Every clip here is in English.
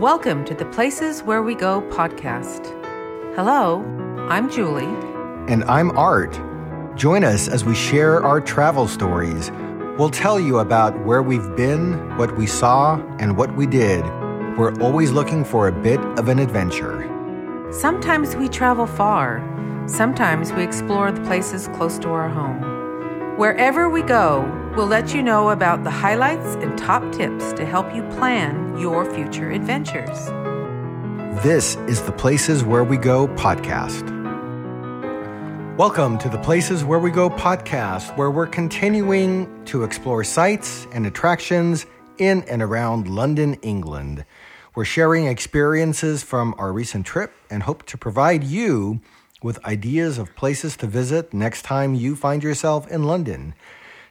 Welcome to the Places Where We Go podcast. Hello, I'm Julie. And I'm Art. Join us as we share our travel stories. We'll tell you about where we've been, what we saw, and what we did. We're always looking for a bit of an adventure. Sometimes we travel far, sometimes we explore the places close to our home. Wherever we go, we'll let you know about the highlights and top tips to help you plan your future adventures. This is the Places Where We Go podcast. Welcome to the Places Where We Go podcast, where we're continuing to explore sites and attractions in and around London, England. We're sharing experiences from our recent trip and hope to provide you with ideas of places to visit next time you find yourself in London.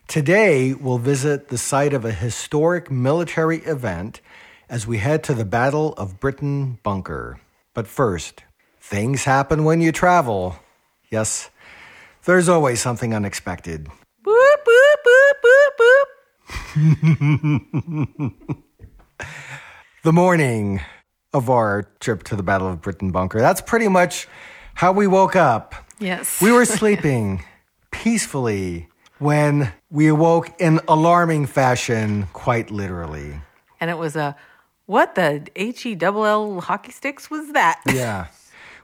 Today, we'll visit the site of a historic military event as we head to the Battle of Britain Bunker. But first, things happen when you travel. Yes, there's always something unexpected. Boop, boop, boop, boop, boop. the morning of our trip to the Battle of Britain Bunker. That's pretty much how we woke up. Yes. We were sleeping peacefully when we awoke in alarming fashion, quite literally. And it was a, what the H E double L hockey sticks was that? Yeah.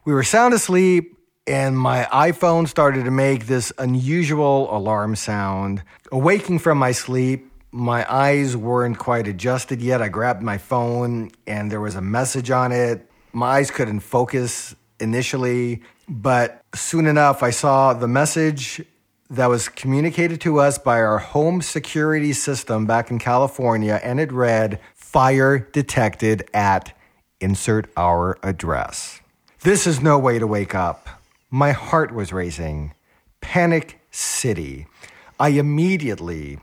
We were sound asleep, and my iPhone started to make this unusual alarm sound. Awaking from my sleep, my eyes weren't quite adjusted yet. I grabbed my phone, and there was a message on it. My eyes couldn't focus initially, but soon enough, I saw the message that was communicated to us by our home security system back in California, and it read Fire detected at insert our address. This is no way to wake up. My heart was racing. Panic City. I immediately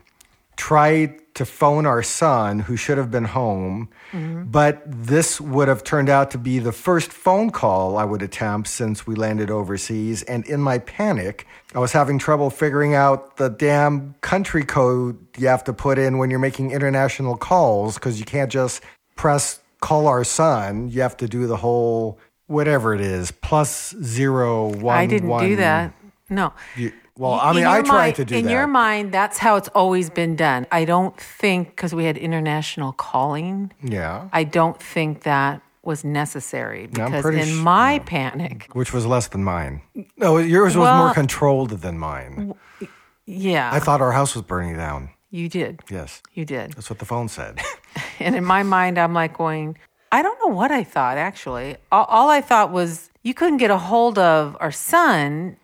tried to phone our son, who should have been home, mm-hmm. but this would have turned out to be the first phone call I would attempt since we landed overseas. And in my panic, I was having trouble figuring out the damn country code you have to put in when you're making international calls because you can't just press call our son. You have to do the whole whatever it is plus zero one. I didn't one. do that. No. You, well, I mean, I tried to do in that. In your mind, that's how it's always been done. I don't think because we had international calling. Yeah. I don't think that was necessary because in sh- my yeah. panic, which was less than mine. No, yours was well, more controlled than mine. Yeah. I thought our house was burning down. You did. Yes. You did. That's what the phone said. and in my mind, I'm like going, I don't know what I thought actually. All, all I thought was you couldn't get a hold of our son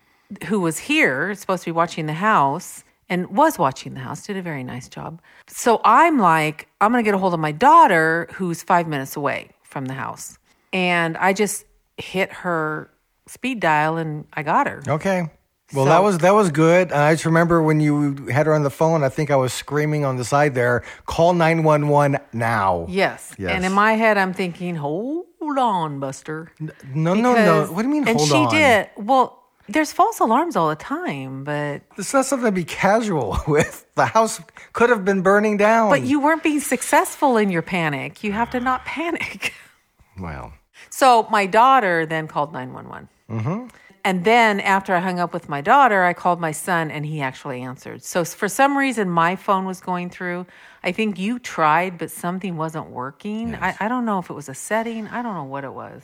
who was here, supposed to be watching the house and was watching the house, did a very nice job. So I'm like, I'm going to get a hold of my daughter who's five minutes away from the house. And I just hit her speed dial and I got her. Okay. Well, So- that was that was good. And I just remember when you had her on the phone. I think I was screaming on the side there, "Call nine one one now!" Yes. Yes. And in my head, I'm thinking, hold on, Buster. No, no, no. Because- What do you mean? And she on? did. Well, there's false alarms all the time, but It's not something to be casual with. The house could have been burning down. but you weren't being successful in your panic. You have to not panic. well, So my daughter then called 911. Mm-hmm. And then after I hung up with my daughter, I called my son and he actually answered. So for some reason, my phone was going through. I think you tried, but something wasn't working. I, I don't know if it was a setting, I don't know what it was.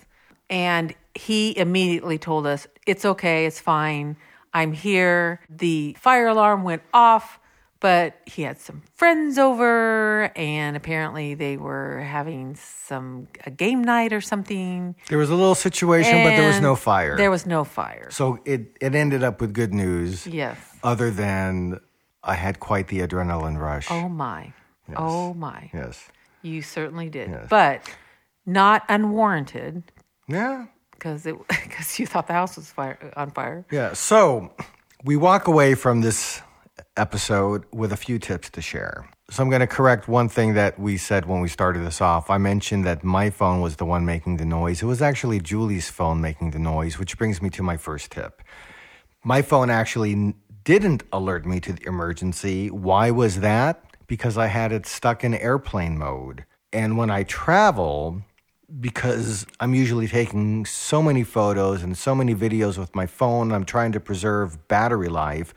And he immediately told us, It's okay, it's fine. I'm here. The fire alarm went off but he had some friends over and apparently they were having some a game night or something there was a little situation, but there was no fire. there was no fire so it it ended up with good news. yes Other than I had quite the adrenaline rush. oh my oh my Yes. you certainly did Yes. but not unwarranted Yeah. because it because you thought the house was fire on fire Yeah. So we walk away from this episode with a few tips to share. So I'm going to correct one thing that we said when we started this off. I mentioned that my phone was the one making the noise. It was actually Julie's phone making the noise, which brings me to my first tip. My phone actually didn't alert me to the emergency. Why was that? Because I had it stuck in airplane mode. And when I travel, because I'm usually taking so many photos and so many videos with my phone. I'm trying to preserve battery life.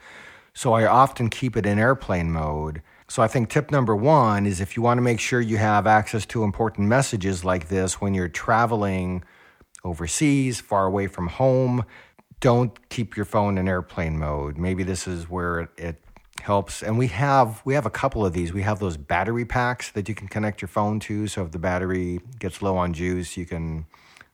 So I often keep it in airplane mode. So I think tip number one is if you want to make sure you have access to important messages like this when you're traveling overseas, far away from home, don't keep your phone in airplane mode. Maybe this is where it, helps. And we have we have a couple of these. We have those battery packs that you can connect your phone to. So if the battery gets low on juice, you can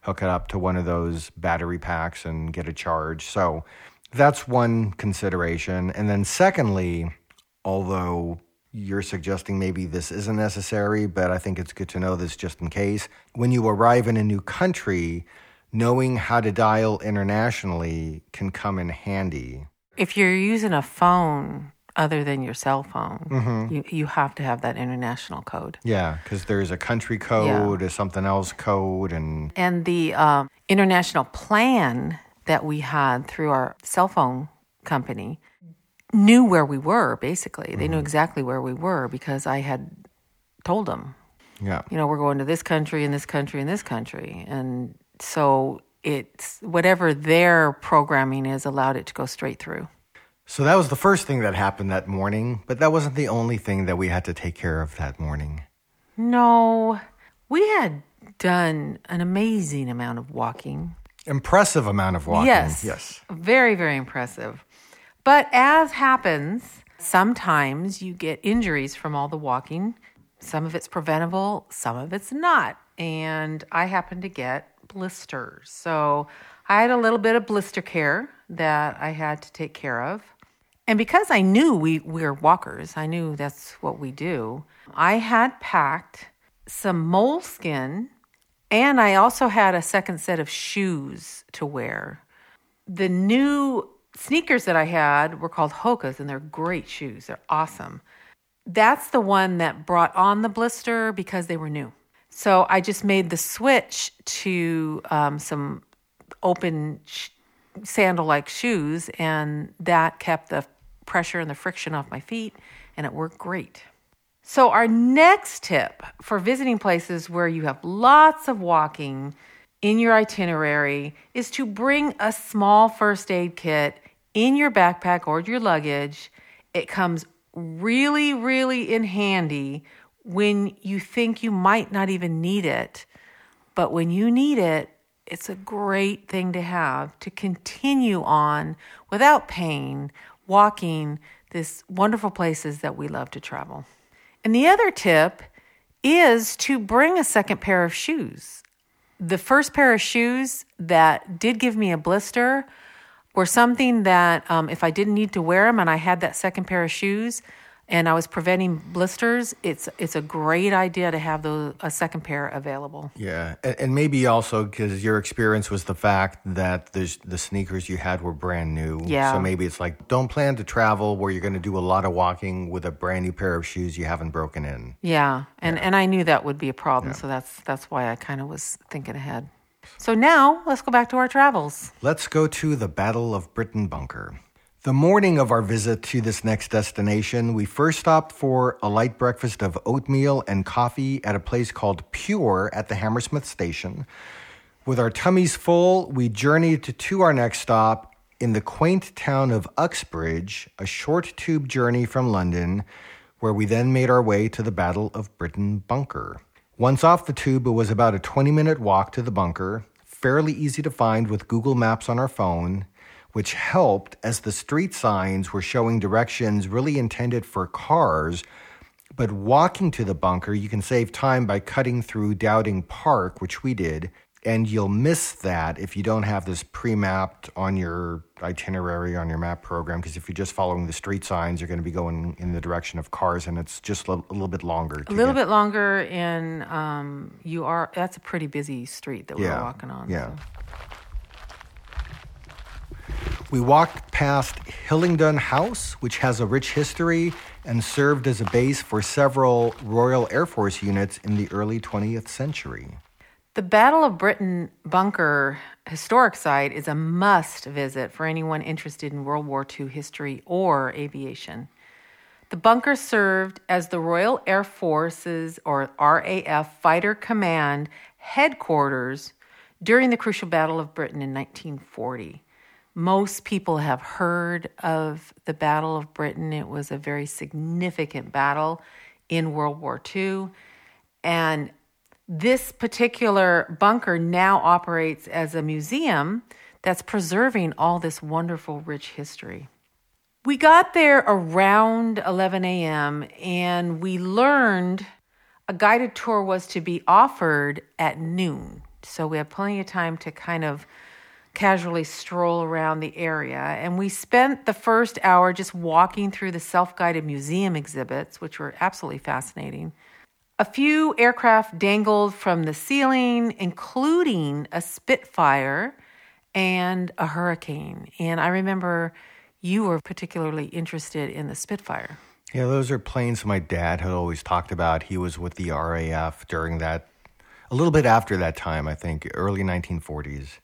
hook it up to one of those battery packs and get a charge. So that's one consideration. And then secondly, although you're suggesting maybe this isn't necessary, but I think it's good to know this just in case. When you arrive in a new country, knowing how to dial internationally can come in handy. If you're using a phone other than your cell phone, Mm-hmm. you, you have to have that international code. Yeah, because there's a country code, a something else code, and And the um, international plan that we had through our cell phone company knew where we were, basically. They knew exactly where we were because I had told them, yeah. you know, we're going to this country and this country and this country. And so it's whatever their programming is allowed it to go straight through. So that was the first thing that happened that morning, but that wasn't the only thing that we had to take care of that morning. No, we had done an amazing amount of walking. Impressive amount of walking. Yes. Yes. Very, very impressive. But as happens, sometimes you get injuries from all the walking. Some of it's preventable, some of it's not. And I happened to get blisters. So I had a little bit of blister care that I had to take care of. And because I knew we, we were walkers, I knew that's what we do, I had packed some moleskin and I also had a second set of shoes to wear. The new sneakers that I had were called Hokas, and they're great shoes. They're awesome. That's the one that brought on the blister because they were new. So I just made the switch to um, some open sandal like shoes, and that kept the pressure and the friction off my feet, and it worked great. So, our next tip for visiting places where you have lots of walking in your itinerary is to bring a small first aid kit in your backpack or your luggage. It comes really, really in handy when you think you might not even need it. But when you need it, it's a great thing to have to continue on without pain, walking this wonderful places that we love to travel. And the other tip is to bring a second pair of shoes. The first pair of shoes that did give me a blister were something that um, if I didn't need to wear them and I had that second pair of shoes and I was preventing blisters, it's it's a great idea to have those, a second pair available. Yeah, and, and maybe also because your experience was the fact that the the sneakers you had were brand new. Yeah. So maybe it's like don't plan to travel where you're going to do a lot of walking with a brand new pair of shoes you haven't broken in. Yeah, and and I knew that would be a problem, so that's that's why I kind of was thinking ahead. So now let's go back to our travels. Let's go to the Battle of Britain Bunker. The morning of our visit to this next destination, we first stopped for a light breakfast of oatmeal and coffee at a place called Pure at the Hammersmith station. With our tummies full, we journeyed to, our next stop in the quaint town of Uxbridge, a short tube journey from London, where we then made our way to the Battle of Britain Bunker. Once off the tube, it was about a 20 minute walk to the bunker, fairly easy to find with Google Maps on our phone, which helped as the street signs were showing directions really intended for cars. But walking to the bunker, you can save time by cutting through Dowding Park, which we did, and you'll miss that if you don't have this pre mapped on your itinerary, on your map program. Because if you're just following the street signs, you're going to be going in the direction of cars, and it's just a, a little bit longer. A little bit longer, and um, you are that's a pretty busy street that we Yeah, walking on. yeah. so. We walked past Hillingdon House, which has a rich history and served as a base for several Royal Air Force units in the early 20th century. The Battle of Britain Bunker historic site is a must visit for anyone interested in World War II history or aviation. The bunker served as the Royal Air Force's or RAF Fighter Command headquarters during the crucial Battle of Britain in 1940. Most people have heard of the Battle of Britain. It was a very significant battle in World War II. And this particular bunker now operates as a museum that's preserving all this wonderful, rich history. We got there around 11 a.m. and we learned a guided tour was to be offered at noon. So we had plenty of time to kind of casually stroll around the area. And we spent the first hour just walking through the self guided museum exhibits, which were absolutely fascinating. A few aircraft dangled from the ceiling, including a Spitfire and a Hurricane. And I remember you were particularly interested in the Spitfire. Yeah, those are planes my dad had always talked about. He was with the RAF during that, a little bit after that time, I think, early 1940s.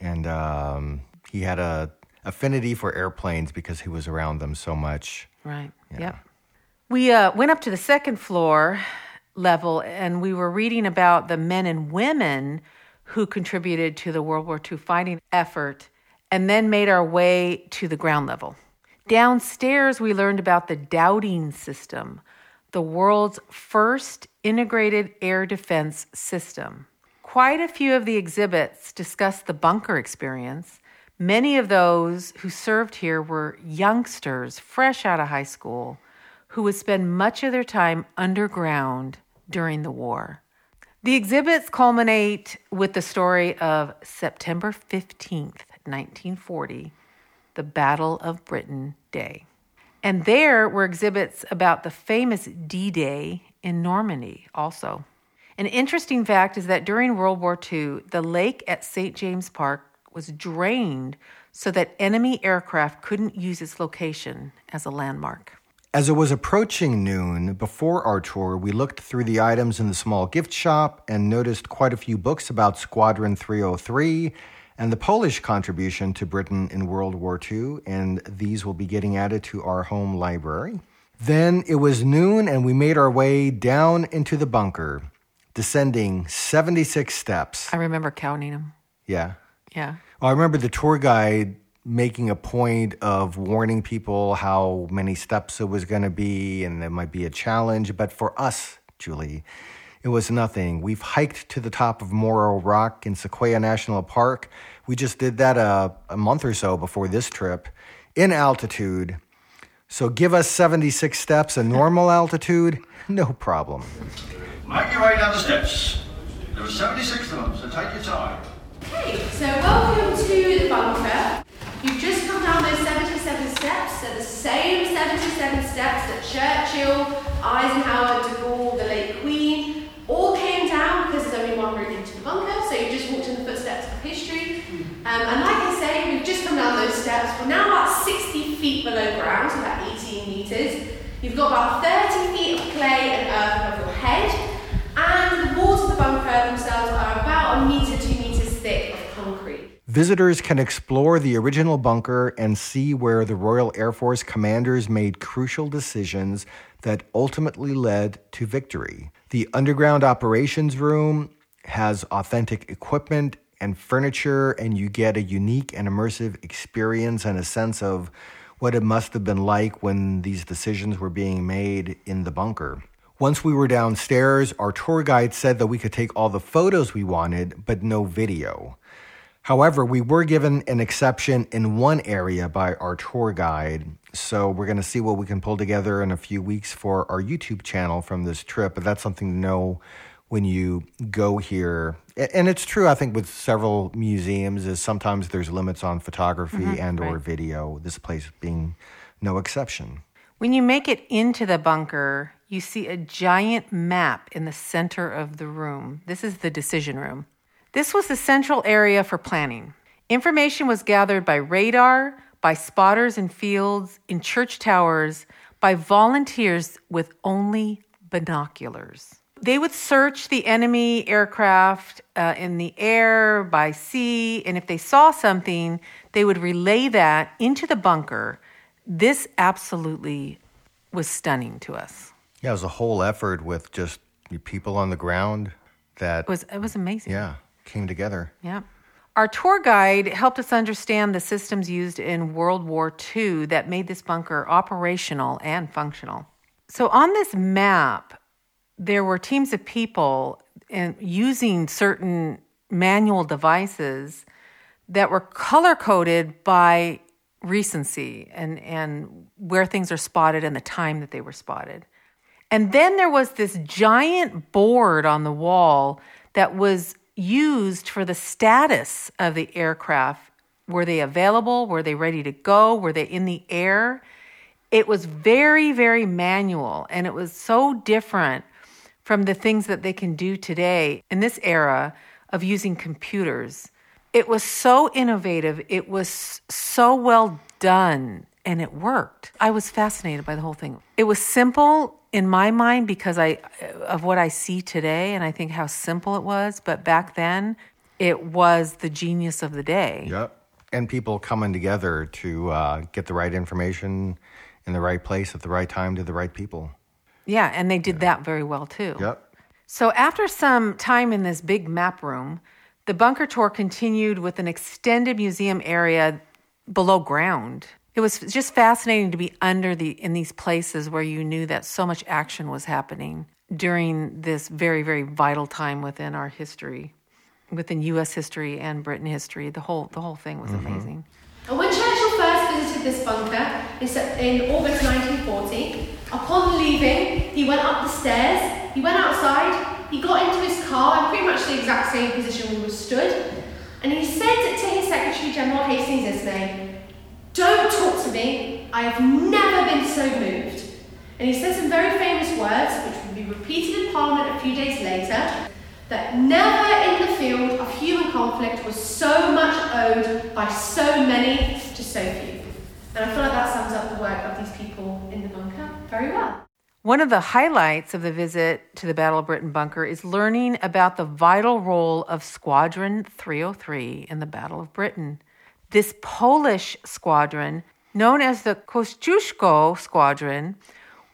And um, he had a affinity for airplanes because he was around them so much. Right. Yeah. Yep. We uh, went up to the second floor level and we were reading about the men and women who contributed to the World War II fighting effort and then made our way to the ground level. Downstairs, we learned about the Dowding system, the world's first integrated air defense system. Quite a few of the exhibits discuss the bunker experience. Many of those who served here were youngsters fresh out of high school who would spend much of their time underground during the war. The exhibits culminate with the story of September 15th, 1940, the Battle of Britain Day. And there were exhibits about the famous D Day in Normandy, also. An interesting fact is that during World War II, the lake at St. James Park was drained so that enemy aircraft couldn't use its location as a landmark. As it was approaching noon before our tour, we looked through the items in the small gift shop and noticed quite a few books about Squadron 303 and the Polish contribution to Britain in World War II, and these will be getting added to our home library. Then it was noon, and we made our way down into the bunker, descending 76 steps. I remember counting them. Yeah. Yeah. Well, I remember the tour guide making a point of warning people how many steps it was going to be, and it might be a challenge. But for us, Julie, it was nothing. We've hiked to the top of Moro Rock in Sequoia National Park. We just did that a, a month or so before this trip in altitude. So give us 76 steps a normal altitude, no problem. Make your way down the steps. There are 76 of them, so take your time. Okay, so welcome to the bunker. You've just come down those 77 steps. They're the same 77 steps that Churchill, Eisenhower, de Gaulle, the late Queen, all came down because there's only one route into the bunker, so you've just walked in the footsteps of history. Um, and like I say, we've just come down those steps. We're now about 60 feet below ground, so about 18 metres. You've got about 30 feet of clay and earth Visitors can explore the original bunker and see where the Royal Air Force commanders made crucial decisions that ultimately led to victory. The underground operations room has authentic equipment and furniture, and you get a unique and immersive experience and a sense of what it must have been like when these decisions were being made in the bunker. Once we were downstairs, our tour guide said that we could take all the photos we wanted, but no video. However, we were given an exception in one area by our tour guide, so we're going to see what we can pull together in a few weeks for our YouTube channel from this trip. But that's something to know when you go here. And it's true, I think, with several museums, is sometimes there's limits on photography mm-hmm, and right. or video. This place being no exception. When you make it into the bunker, you see a giant map in the center of the room. This is the decision room. This was the central area for planning. Information was gathered by radar, by spotters in fields, in church towers, by volunteers with only binoculars. They would search the enemy aircraft uh, in the air, by sea, and if they saw something, they would relay that into the bunker. This absolutely was stunning to us. Yeah, it was a whole effort with just people on the ground that It was it was amazing. yeah came together. Yeah. Our tour guide helped us understand the systems used in World War II that made this bunker operational and functional. So on this map, there were teams of people and using certain manual devices that were color coded by recency and, and where things are spotted and the time that they were spotted. And then there was this giant board on the wall that was used for the status of the aircraft. Were they available? Were they ready to go? Were they in the air? It was very, very manual, and it was so different from the things that they can do today in this era of using computers. It was so innovative, it was so well done, and it worked. I was fascinated by the whole thing. It was simple in my mind because I of what I see today and I think how simple it was, but back then it was the genius of the day. Yep. And people coming together to uh, get the right information in the right place at the right time to the right people. Yeah, and they did that very well too. Yep. So after some time in this big map room, the bunker tour continued with an extended museum area below ground. It was just fascinating to be under the in these places where you knew that so much action was happening during this very very vital time within our history, within U.S. history and Britain history. The whole the whole thing was mm-hmm. amazing. And when Churchill first visited this bunker in in August 1940, upon leaving, he went up the stairs, he went outside, he got into his car in pretty much the exact same position we were stood, and he said to his Secretary General Hastings Ismay, Don't talk to me, I have never been so moved. And he said some very famous words, which would be repeated in Parliament a few days later, that never in the field of human conflict was so much owed by so many to so few. And I feel like that sums up the work of these people in the bunker very well. One of the highlights of the visit to the Battle of Britain bunker is learning about the vital role of Squadron 303 in the Battle of Britain. This Polish squadron, known as the Kościuszko Squadron,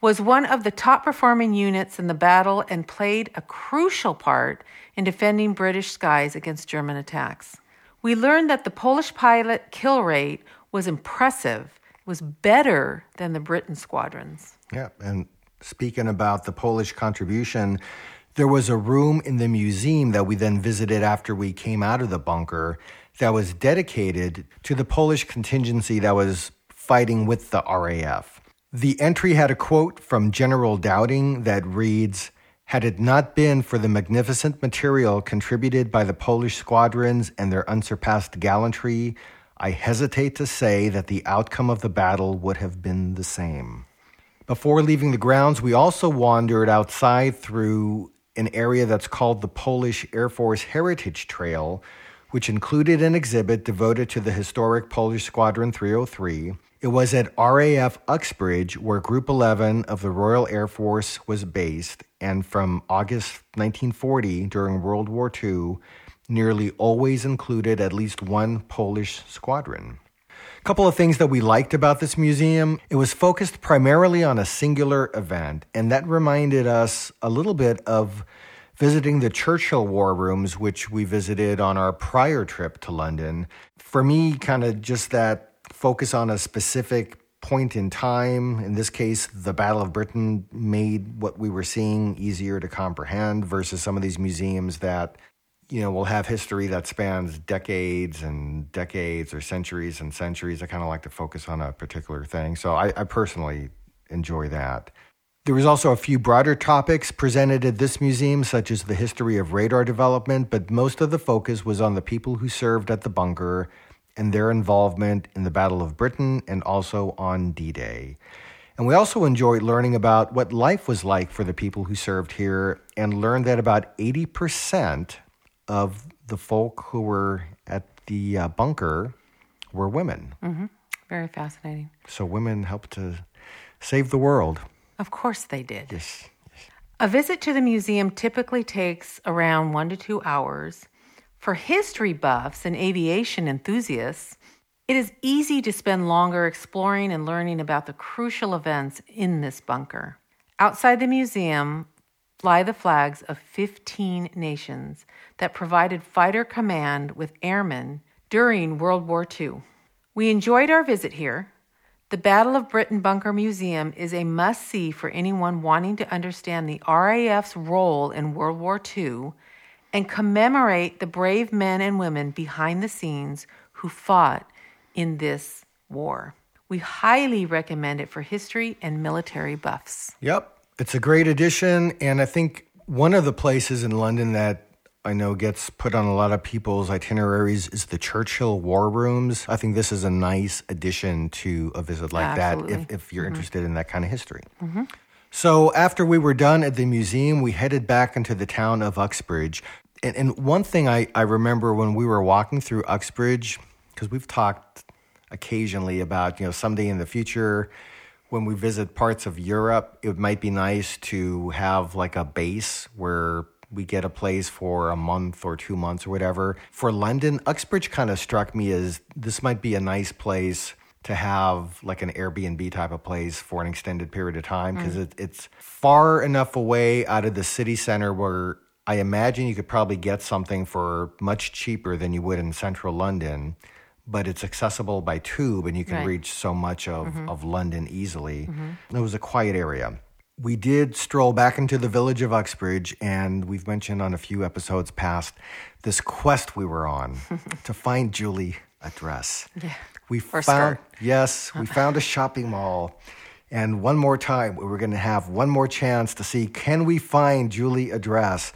was one of the top performing units in the battle and played a crucial part in defending British skies against German attacks. We learned that the Polish pilot kill rate was impressive, was better than the Britain squadrons. Yeah. And speaking about the Polish contribution, there was a room in the museum that we then visited after we came out of the bunker that was dedicated to the Polish contingency that was fighting with the RAF. The entry had a quote from General Dowding that reads Had it not been for the magnificent material contributed by the Polish squadrons and their unsurpassed gallantry, I hesitate to say that the outcome of the battle would have been the same. Before leaving the grounds, we also wandered outside through an area that's called the Polish Air Force Heritage Trail, which included an exhibit devoted to the historic Polish Squadron 303. It was at RAF Uxbridge where Group 11 of the Royal Air Force was based, and from August 1940 during World War II, nearly always included at least one Polish squadron. A couple of things that we liked about this museum it was focused primarily on a singular event, and that reminded us a little bit of visiting the Churchill War Rooms, which we visited on our prior trip to London. For me, kind of just that focus on a specific point in time. In this case, the Battle of Britain made what we were seeing easier to comprehend versus some of these museums that you know, will have history that spans decades and decades or centuries and centuries. I kind of like to focus on a particular thing. So I, I, personally enjoy that. There was also a few broader topics presented at this museum, such as the history of radar development, but most of the focus was on the people who served at the bunker and their involvement in the Battle of Britain and also on D Day. And we also enjoyed learning about what life was like for the people who served here and learned that about 80% of the folk who were at the uh, bunker were women. Mm-hmm. Very fascinating. So women helped to save the world. Of course they did. Yes. A visit to the museum typically takes around one to two hours. For history buffs and aviation enthusiasts, it is easy to spend longer exploring and learning about the crucial events in this bunker. Outside the museum, fly the flags of 15 nations that provided fighter command with airmen during World War II. We enjoyed our visit here. The Battle of Britain Bunker Museum is a must see for anyone wanting to understand the RAF's role in World War II and commemorate the brave men and women behind the scenes who fought in this war. We highly recommend it for history and military buffs. Yep. It's a great addition. And I think one of the places in London that I know gets put on a lot of people's itineraries is the Churchill War Rooms. I think this is a nice addition to a visit like Absolutely. that if, if you're mm-hmm. interested in that kind of history. Mm-hmm. So after we were done at the museum, we headed back into the town of Uxbridge. And, and one thing I, I remember when we were walking through Uxbridge, because we've talked occasionally about, you know, someday in the future, when we visit parts of Europe, it might be nice to have like a base where we get a place for a month or two months or whatever. For London, Uxbridge kind of struck me as this might be a nice place to have like an Airbnb type of place for an extended period of time because mm. it, it's far enough away out of the city center where I imagine you could probably get something for much cheaper than you would in central London, but it's accessible by tube and you can Right. reach so much of, mm-hmm. of London easily. Mm-hmm. It was a quiet area. We did stroll back into the village of Uxbridge, and we've mentioned on a few episodes past this quest we were on to find Julie a dress. Yeah. We Or found skirt. yes, we found a shopping mall. And one more time, we were going to have one more chance to see can we find Julie a dress.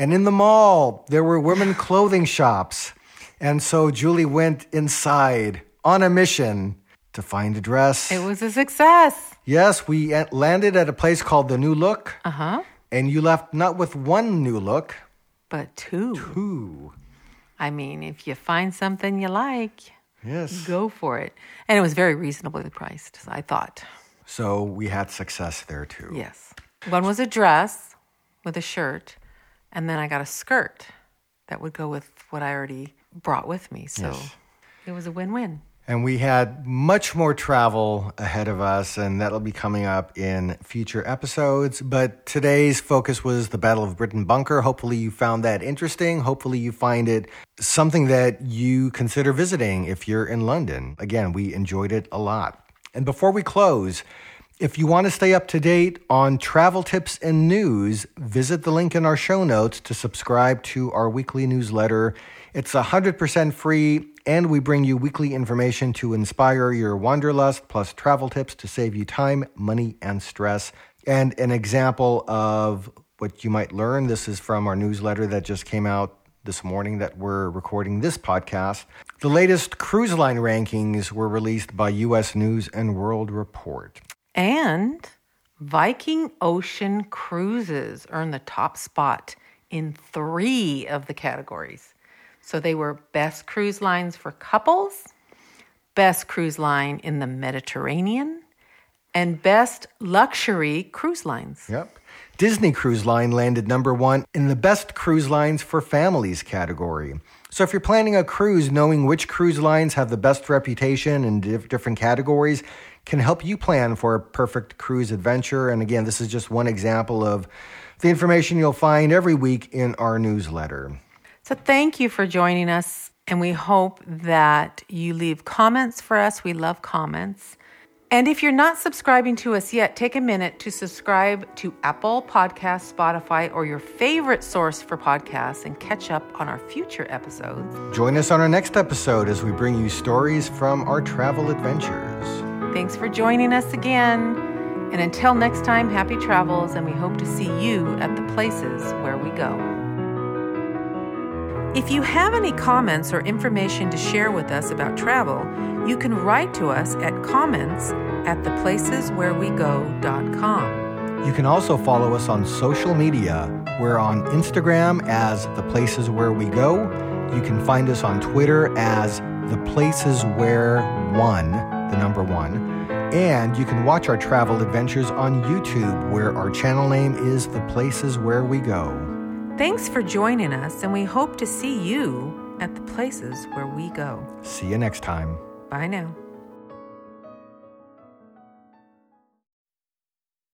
And in the mall, there were women clothing shops. And so Julie went inside on a mission to find a dress. It was a success. Yes, we landed at a place called the New Look. Uh huh. And you left not with one new look, But two. two. I mean, if you find something you like, Yes. go for it. And it was very reasonably priced, I thought. So we had success there too. Yes. One was a dress with a shirt, and then I got a skirt that would go with what I already brought with me. So Yes. it was a win win. And we had much more travel ahead of us, and that'll be coming up in future episodes. But today's focus was the Battle of Britain Bunker. Hopefully, you found that interesting. Hopefully, you find it something that you consider visiting if you're in London. Again, we enjoyed it a lot. And before we close, if you want to stay up to date on travel tips and news, visit the link in our show notes to subscribe to our weekly newsletter. It's 100% free, and we bring you weekly information to inspire your wanderlust, plus travel tips to save you time, money, and stress. And an example of what you might learn this is from our newsletter that just came out this morning that we're recording this podcast. The latest cruise line rankings were released by US News and World Report. And Viking Ocean Cruises earned the top spot in three of the categories. So they were best cruise lines for couples, best cruise line in the Mediterranean, and best luxury cruise lines. Yep. Disney Cruise Line landed number one in the best cruise lines for families category. So if you're planning a cruise, knowing which cruise lines have the best reputation in diff- different categories can help you plan for a perfect cruise adventure. And again, this is just one example of the information you'll find every week in our newsletter. So thank you for joining us, and we hope that you leave comments for us. We love comments. And if you're not subscribing to us yet, take a minute to subscribe to Apple Podcasts, Spotify, or your favorite source for podcasts and catch up on our future episodes. Join us on our next episode as we bring you stories from our travel adventures. Thanks for joining us again. And until next time, happy travels, and we hope to see you at the places where we go. If you have any comments or information to share with us about travel, you can write to us at comments at theplaceswherewego.com. You can also follow us on social media. We're on Instagram as The Places Where We Go. You can find us on Twitter as The Places Where One, the number one. And you can watch our travel adventures on YouTube, where our channel name is The Places Where We Go. Thanks for joining us, and we hope to see you at the places where we go. See you next time. Bye now.